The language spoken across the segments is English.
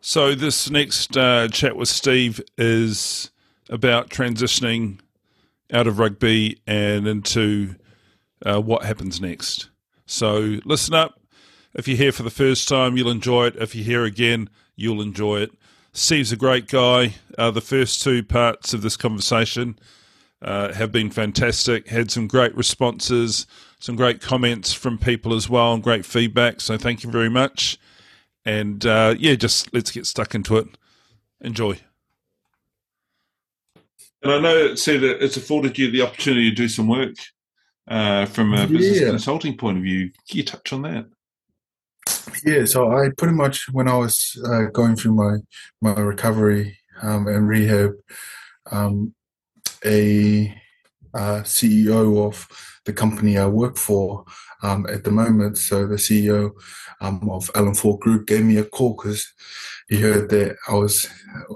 So this next uh, chat with Steve is about transitioning out of rugby and into uh, what happens next. So listen up. If you're here for the first time, you'll enjoy it. If you're here again, you'll enjoy it. Steve's a great guy. Uh, the first two parts of this conversation uh, have been fantastic. Had some great responses, some great comments from people as well, and great feedback. So thank you very much. And uh, yeah, just let's get stuck into it. Enjoy. And I know it said that it's afforded you the opportunity to do some work uh, from a business Yeah. consulting point of view. Can you touch on that? Yeah, so I pretty much when I was uh, going through my my recovery um, and rehab, um, a uh, CEO of the company I work for um, at the moment, so the CEO um, of Allen Ford Group gave me a call because he heard that I was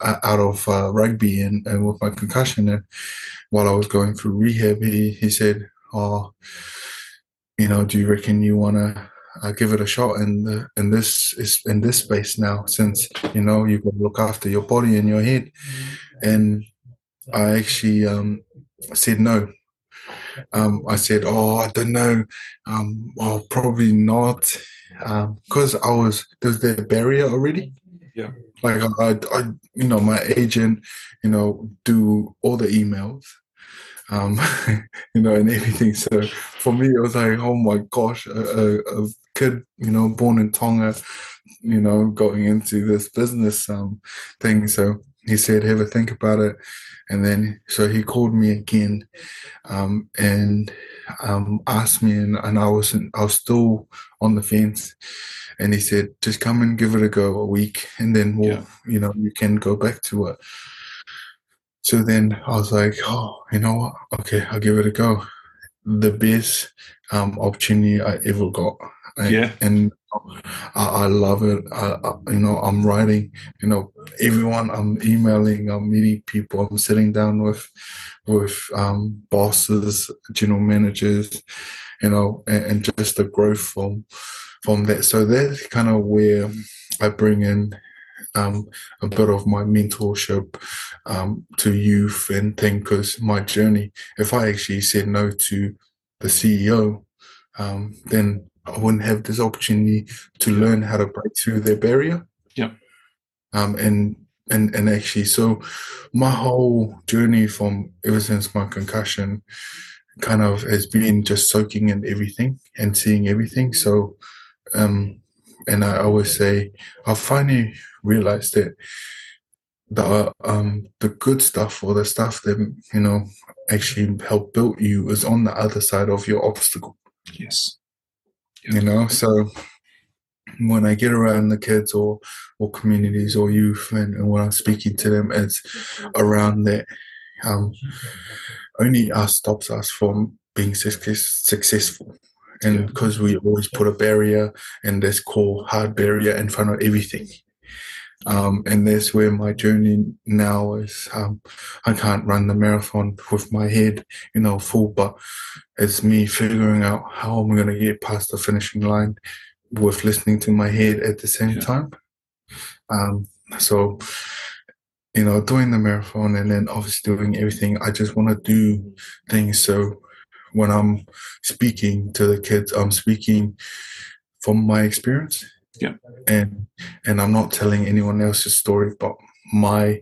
uh, out of uh, rugby and, and with my concussion, and while I was going through rehab, he he said, "Oh, you know, do you reckon you want to?" uh, give it a shot in the in this is in this space now since you know you've got to look after your body and your head? And i actually um said no um i said oh i don't know um well probably not um because i was there's that barrier already Yeah. like I, I i you know my agent you know do all the emails um, you know, and everything. So for me, it was like, oh my gosh, a, a, a kid, you know, born in Tonga, you know, going into this business um, thing. So he said, have a think about it. And then, so he called me again um, and um, asked me, and, and I was I was still on the fence. And he said, just come and give it a go a week, and then we'll, Yeah. you know, you can go back to it. So then I was like, oh, you know what? Okay, I'll give it a go. The best um, opportunity I ever got. Yeah. And I, I love it. I, I, you know, I'm writing, you know, everyone, I'm emailing, I'm meeting people, I'm sitting down with, with um, bosses, general managers, you know, and, and just the growth from, from that. So that's kind of where I bring in um, a bit of my mentorship um, to youth and thing because my journey, if I actually said no to the CEO, um, then I wouldn't have this opportunity to learn how to break through their barrier. Yeah. Um, and and and actually, so my whole journey from ever since my concussion kind of has been just soaking in everything and seeing everything. So, um, and I always say, I finally realized that the um the good stuff or the stuff that you know actually help build you is on the other side of your obstacle Yes. You know? So when i get around the kids or or communities or youth and, and when i'm speaking to them it's around that um only us stops us from being success, successful. And Yeah. because we always put a barrier and this core hard barrier in front of everything um, and that's where my journey now is. Um, I can't run the marathon with my head, you know, full, but it's me figuring out how I'm going to get past the finishing line with listening to my head at the same Yeah. time. Um, so, you know, doing the marathon and then obviously doing everything, I just want to do things so when I'm speaking to the kids, I'm speaking from my experience. Yeah. And and I'm not telling anyone else's story, but my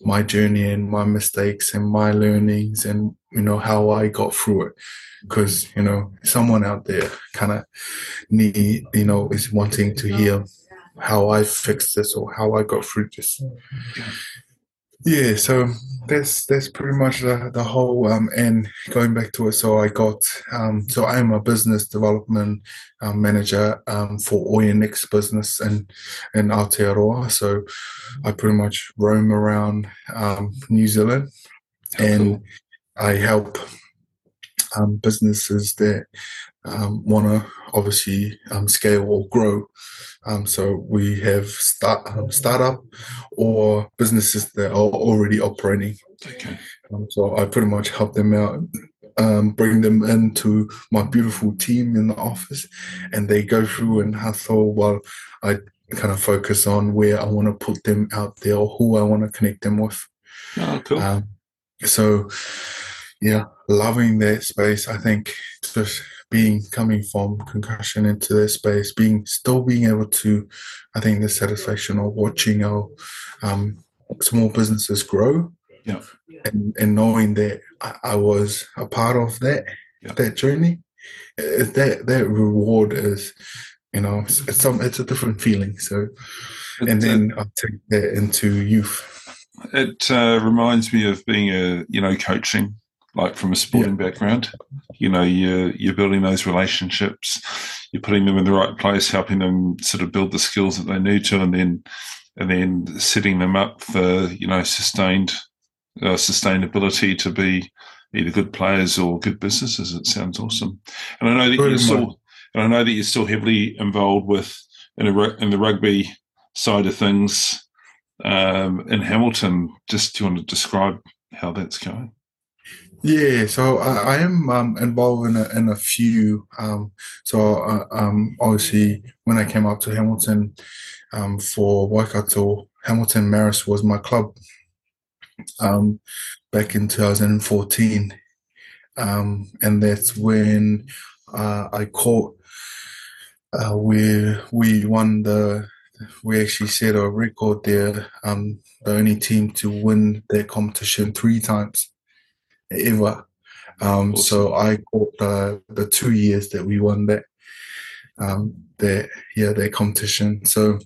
my journey and my mistakes and my learnings and you know how I got through it. Because you know someone out there kind of need you know is wanting to hear how I fixed this or how I got through this. Yeah, so that's that's pretty much the, the whole um and going back to it so I got um so I am a business development um, manager um for Oyanix business in in Aotearoa. So I pretty much roam around um New Zealand and I help um businesses that um want to obviously um scale or grow um, so we have start um, startup or businesses that are already operating. Okay. Um, so I pretty much help them out, um, bring them into my beautiful team in the office, and they go through and hustle while I kind of focus on where I want to put them out there or who I want to connect them with. Oh, cool. Um, so, yeah, loving that space. I think just being coming from concussion into that space, being still being able to, I think the satisfaction of watching our um, small businesses grow, yeah, and, and knowing that I, I was a part of that Yeah. that journey, that that reward is, you know, it's, it's some it's a different feeling. So, and then I take that into youth. It uh, reminds me of being a you know coaching, like from a sporting background. You know, you're you're building those relationships, you're putting them in the right place, helping them sort of build the skills that they need to, and then and then setting them up for you know sustained uh, sustainability to be either good players or good businesses. It sounds awesome, and I know that you're still and I know that you're still heavily involved with in, a, in the rugby side of things um, in Hamilton. Just do you want to describe how that's going? Yeah, so I, I am um, involved in a, in a few. Um, so uh, um, obviously, when I came up to Hamilton um, for Waikato, Hamilton Marist was my club um, back in 2014, um, and that's when uh, I caught. Uh, we we won the. We actually set a record there. The only team to win that competition three times ever. Um, Awesome. So I caught the the two years that we won that um, that yeah that competition. So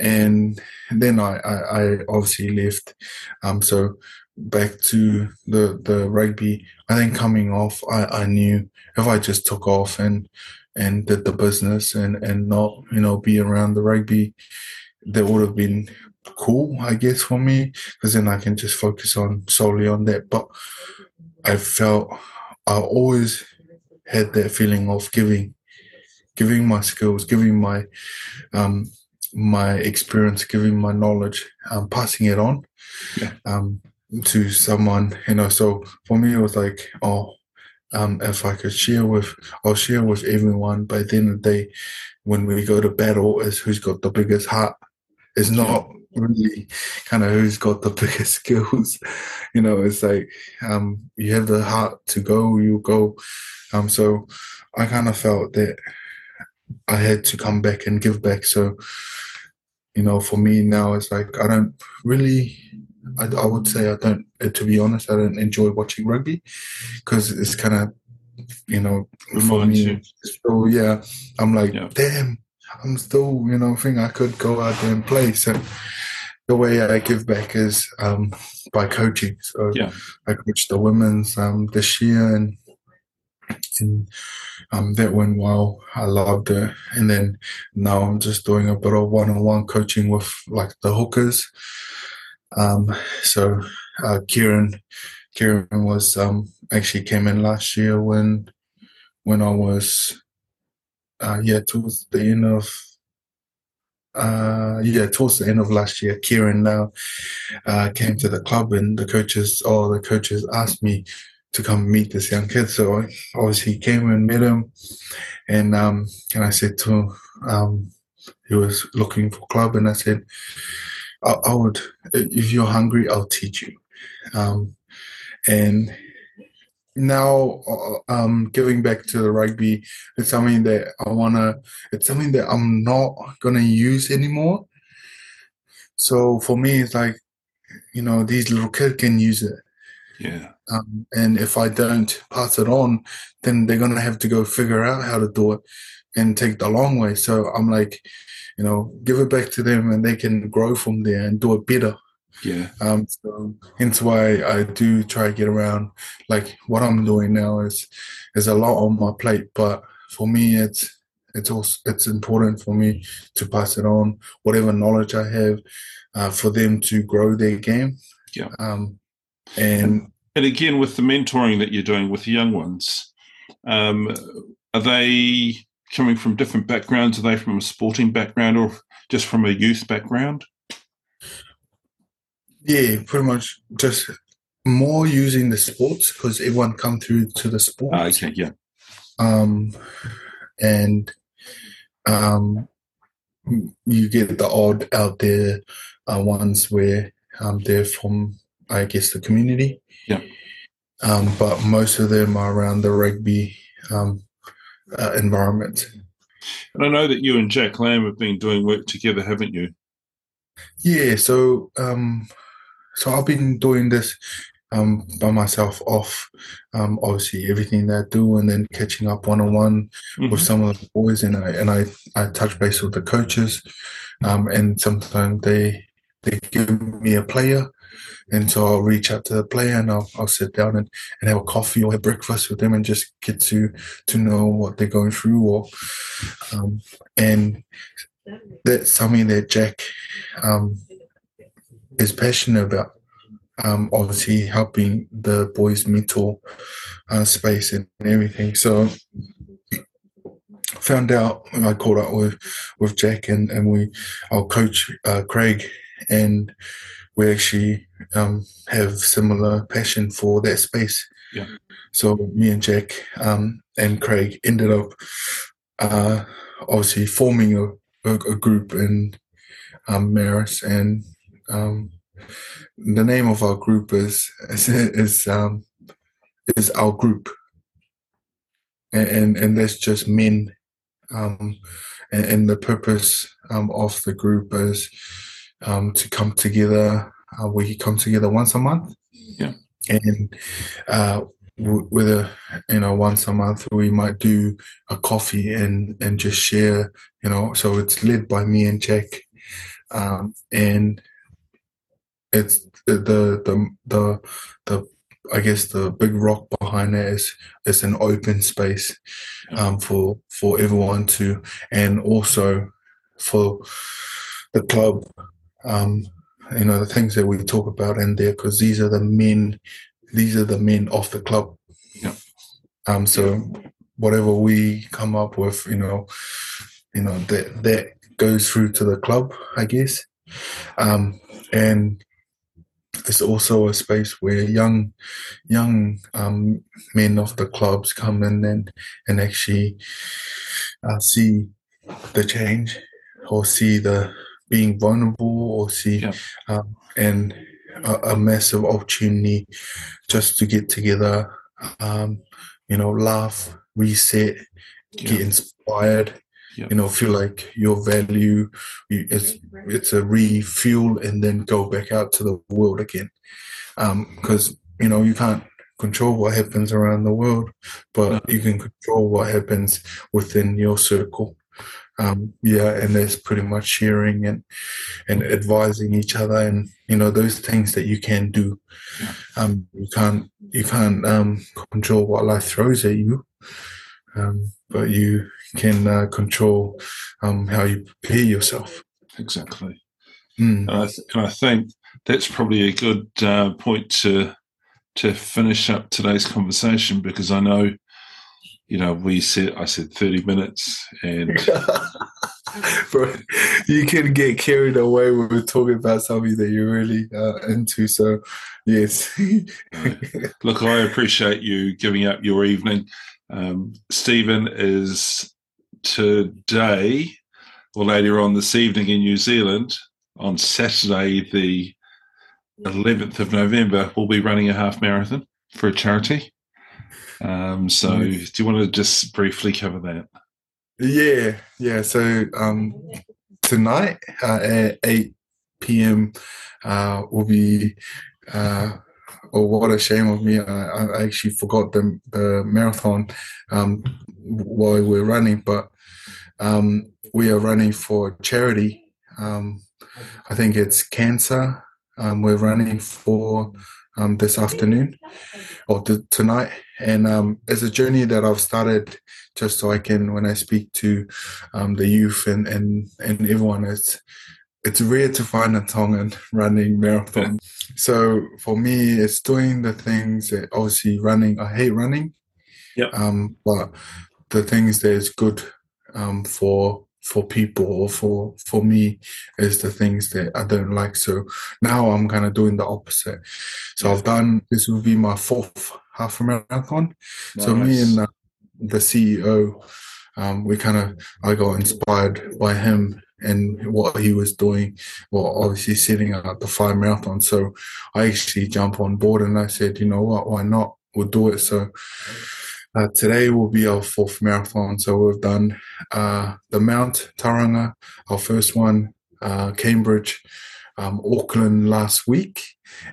and then I, I, I obviously left. Um, so back to the the rugby. I think coming off, I, I knew if I just took off and and did the business and and not you know be around the rugby, that would have been cool, I guess, for me because then I can just focus on solely on that. But I felt I always had that feeling of giving, giving my skills, giving my um, my experience, giving my knowledge, um, passing it on Yeah. um, to someone. You know, so for me, it was like, oh, um, if I could share with, I'll share with everyone. By the end of the day, when we go to battle, is who's got the biggest heart. It's not really kind of who's got the biggest skills. You know, it's like um, you have the heart to go, you go. Um, so I kind of felt that I had to come back and give back. So, you know, for me now, it's like I don't really, I, I would say I don't, uh, to be honest, I don't enjoy watching rugby because it's kind of, you know, for me, you. so yeah, I'm like, Yeah. damn, I'm still, you know, think I could go out there and play. So the way I give back is um, by coaching. So Yeah. I coached the women's um, this year and and um, that went well. I loved it. And then now I'm just doing a bit of one-on-one coaching with like the hookers. Um, so uh, Kieran, Kieran was um, actually came in last year when when I was uh, yeah towards the end of uh, yeah towards the end of last year. Kieran now uh, came to the club and the coaches all the coaches asked me to come meet this young kid. So I obviously came and met him, and um, and I said to him, um, he was looking for club, and I said, I, I would if you're hungry, I'll teach you. Um, and now, uh, um, giving back to the rugby, it's something that I wanna. It's something that I'm not gonna use anymore. So for me, it's like, you know, these little kids can use it. Yeah. Um, and if I don't pass it on, then they're gonna have to go figure out how to do it and take the long way. So I'm like, you know, give it back to them, and they can grow from there and do it better. Yeah. Um, so hence why I do try to get around. Like what I'm doing now is is a lot on my plate, but for me, it's it's also it's important for me to pass it on, whatever knowledge I have, uh, for them to grow their game. Yeah. Um, and And again, with the mentoring that you're doing with the young ones, um, are they coming from different backgrounds? Are they from a sporting background or just from a youth background? Yeah, pretty much just more using the sports because everyone come through to the sports. Ah, okay, yeah. Um, and um, you get the odd out there uh, ones where um, they're from, I guess, the community. Yeah. Um, but most of them are around the rugby um, uh, environment. And I know that you and Jack Lamb have been doing work together, haven't you? Yeah. So, um, so I've been doing this um, by myself off, um, obviously everything that I do, and then catching up one on one with some of the boys, and I and I, I touch base with the coaches, um, and sometimes they they give me a player, and so I'll reach out to the player and I'll, I'll sit down and, and have a coffee or have breakfast with them and just get to to know what they're going through or um, and that's something that Jack um, is passionate about um, obviously helping the boys' mental uh, space and everything. So found out I caught up with with Jack and and we our coach uh, Craig and we actually um, have similar passion for that space. Yeah. So me and Jack um, and Craig ended up uh, obviously forming a, a, a group in um, Marist and um, the name of our group is is is, um, is our group, and, and and that's just men, um, and, and the purpose um, of the group is um, to come together. Uh, we come together once a month, Yeah. and uh, w- with a you know once a month we might do a coffee and and just share. You know, so it's led by me and Jack, um, and it's the the the the I guess the big rock behind it is is an open space um, for for everyone to, and also for the club. Um, you know the things that we talk about in there because these are the men, these are the men of the club. Yeah. Um. So whatever we come up with, you know, you know that that goes through to the club, I guess. Um. And it's also a space where young young um, men of the clubs come in and and actually uh, see the change or see the being vulnerable or see Yeah. um, and a, a massive opportunity just to get together um, you know laugh reset get inspired Yeah. you know feel like your value you, it's it's a refuel and then go back out to the world again. Because you know you can't control what happens around the world but you can control what happens within your circle. Um, yeah and that's pretty much sharing and and advising each other and you know those things that you can do. Um, you can't you can't um, control what life throws at you. Um, but you can uh, control um, how you prepare yourself Exactly. Mm. And I, th- and I think that's probably a good uh, point to to finish up today's conversation because I know, you know, we said I said thirty minutes, and Bro, you can get carried away with talking about something that you're really uh, into. So, yes. look, I appreciate you giving up your evening. Um, Steven is today or later on this evening in New Zealand on Saturday, the 11th of November, we'll be running a half marathon for a charity. Um, so, Yes. do you want to just briefly cover that? Yeah, yeah. So um, tonight uh, at eight p.m. Uh, will be. Uh, oh, what a shame of me! I, I actually forgot the the marathon um, while we're running, but um, we are running for charity. Um, I think it's cancer. Um, we're running for um, this afternoon or t- tonight, and um, it's a journey that I've started just so I can, when I speak to the youth and, and, and everyone, it's it's rare to find a Tongan running marathon. So for me, it's doing the things that obviously running. I hate running, Yep. um, but the things that is good um, for for people or for for me is the things that I don't like. So now I'm kind of doing the opposite. So I've done this will be my fourth half marathon. So me and uh, the CEO, um, we kind of I got inspired by him and what he was doing, well, obviously setting up the five marathon. So I actually jumped on board and I said, you know what, why not? We'll do it. So uh, today will be our fourth marathon. So we've done uh, the Mount Tauranga, our first one, uh, Cambridge, um, Auckland last week,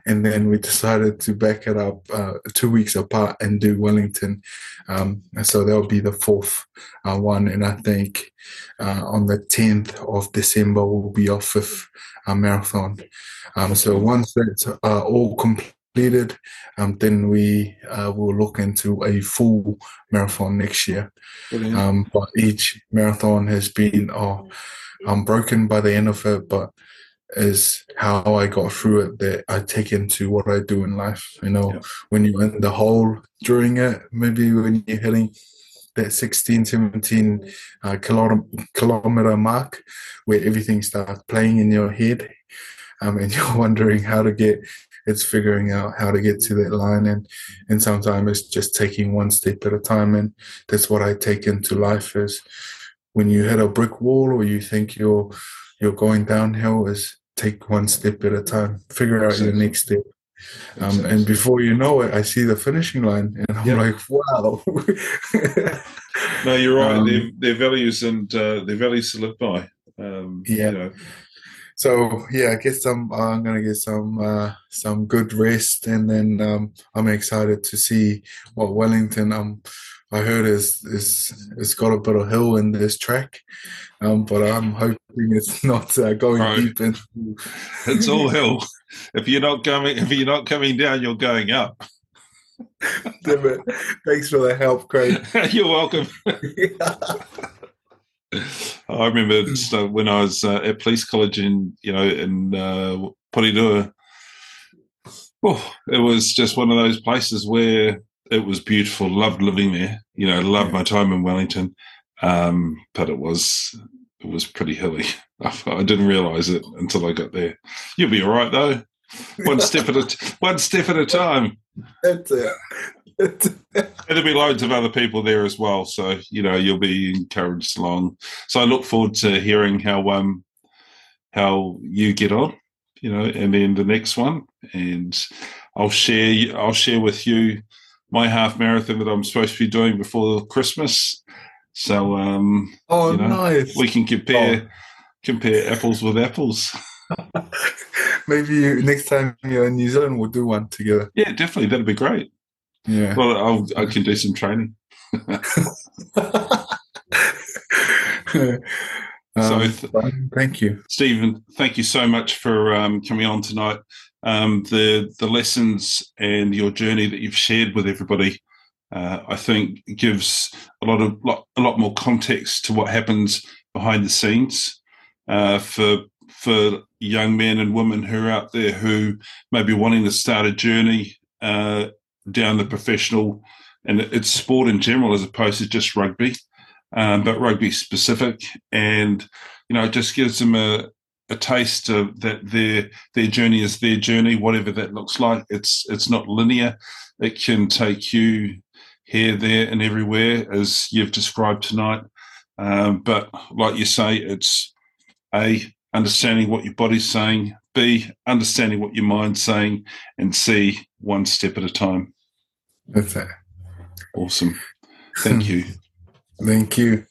and then we decided to back it up uh, two weeks apart and do Wellington. Um, so that'll be the fourth uh, one, and I think uh, on the 10th of December will be our fifth uh, marathon. Um, so once that's uh, all completed, um, then we uh, will look into a full marathon next year. Um, but each marathon has been oh, I'm broken by the end of it, but is how I got through it that I take into what I do in life. You know, yeah. when you're in the hole during it, maybe when you're hitting that 16, 17 uh, kilometer, kilometer mark where everything starts playing in your head um, and you're wondering how to get it's figuring out how to get to that line and and sometimes it's just taking one step at a time and that's what I take into life is when you hit a brick wall or you think you're you're going downhill is take one step at a time, figure out your next step. Um, and before you know it, I see the finishing line, and I'm yep. like, "Wow!" no, you're right. Um, their, their, values and uh, their values to live by. Um, yeah. You know. So yeah, I guess I'm I'm gonna get some uh, some good rest, and then um, I'm excited to see what Wellington. Um, I heard is is it's got a bit of hill in this track, um, but I'm hoping it's not uh, going right. deep into. It's all hill. If you're not coming, if you're not coming down, you're going up. Damn it! Thanks for the help, Craig. you're welcome. I remember when I was uh, at police college in you know in uh, Porirua. Oh, it was just one of those places where it was beautiful. Loved living there. You know, loved my time in Wellington. Um, but it was it was pretty hilly. I didn't realise it until I got there. You'll be all right though. One step at a one step at a time. That's it. There'll be loads of other people there as well, so you know you'll be encouraged along. So I look forward to hearing how um how you get on, you know, and then the next one, and I'll share I'll share with you my half marathon that I'm supposed to be doing before Christmas. So, um, oh, you know, nice. We can compare oh. compare apples with apples. Maybe you, next time you're in New Zealand, we'll do one together. Yeah, definitely. That'd be great. Yeah. Well, I'll, I can do some training. so, um, thank you, Steven. Thank you so much for um, coming on tonight um, the the lessons and your journey that you've shared with everybody, uh, I think gives a lot of lot, a lot more context to what happens behind the scenes uh, for for young men and women who are out there who may be wanting to start a journey uh, down the professional and it's sport in general as opposed to just rugby, um, but rugby specific, and you know it just gives them a a taste of that their their journey is their journey, whatever that looks like. It's it's not linear. It can take you here, there, and everywhere, as you've described tonight. Um, but like you say, it's a understanding what your body's saying, b understanding what your mind's saying, and c one step at a time. That's it. Awesome. Thank you. Thank you.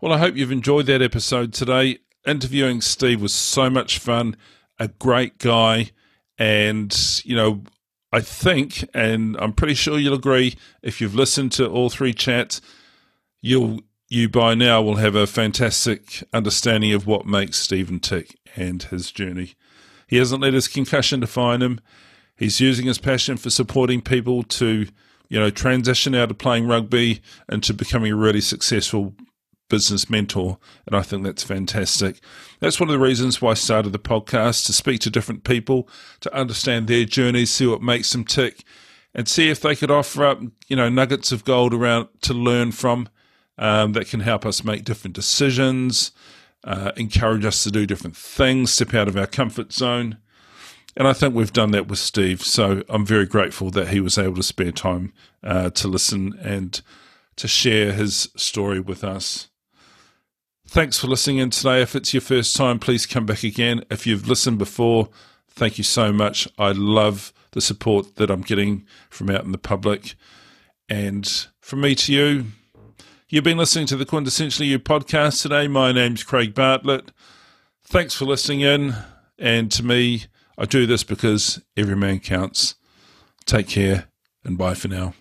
Well, I hope you've enjoyed that episode today interviewing Steve was so much fun. A great guy, and you know, I think, and I'm pretty sure you'll agree, if you've listened to all three chats, you'll you by now will have a fantastic understanding of what makes Steven tick and his journey. He hasn't let his concussion define him. He's using his passion for supporting people to, you know, transition out of playing rugby into becoming a really successful business mentor. And I think that's fantastic. That's one of the reasons why I started the podcast to speak to different people, to understand their journeys, see what makes them tick, and see if they could offer up, you know, nuggets of gold around to learn from um, that can help us make different decisions, uh, encourage us to do different things, step out of our comfort zone. And I think we've done that with Steve. So I'm very grateful that he was able to spare time uh, to listen and to share his story with us. Thanks for listening in today. If it's your first time, please come back again. If you've listened before, thank you so much. I love the support that I'm getting from out in the public. And from me to you, you've been listening to the Quintessentially You podcast today. My name's Craig Bartlett. Thanks for listening in. And to me, I do this because every man counts. Take care and bye for now.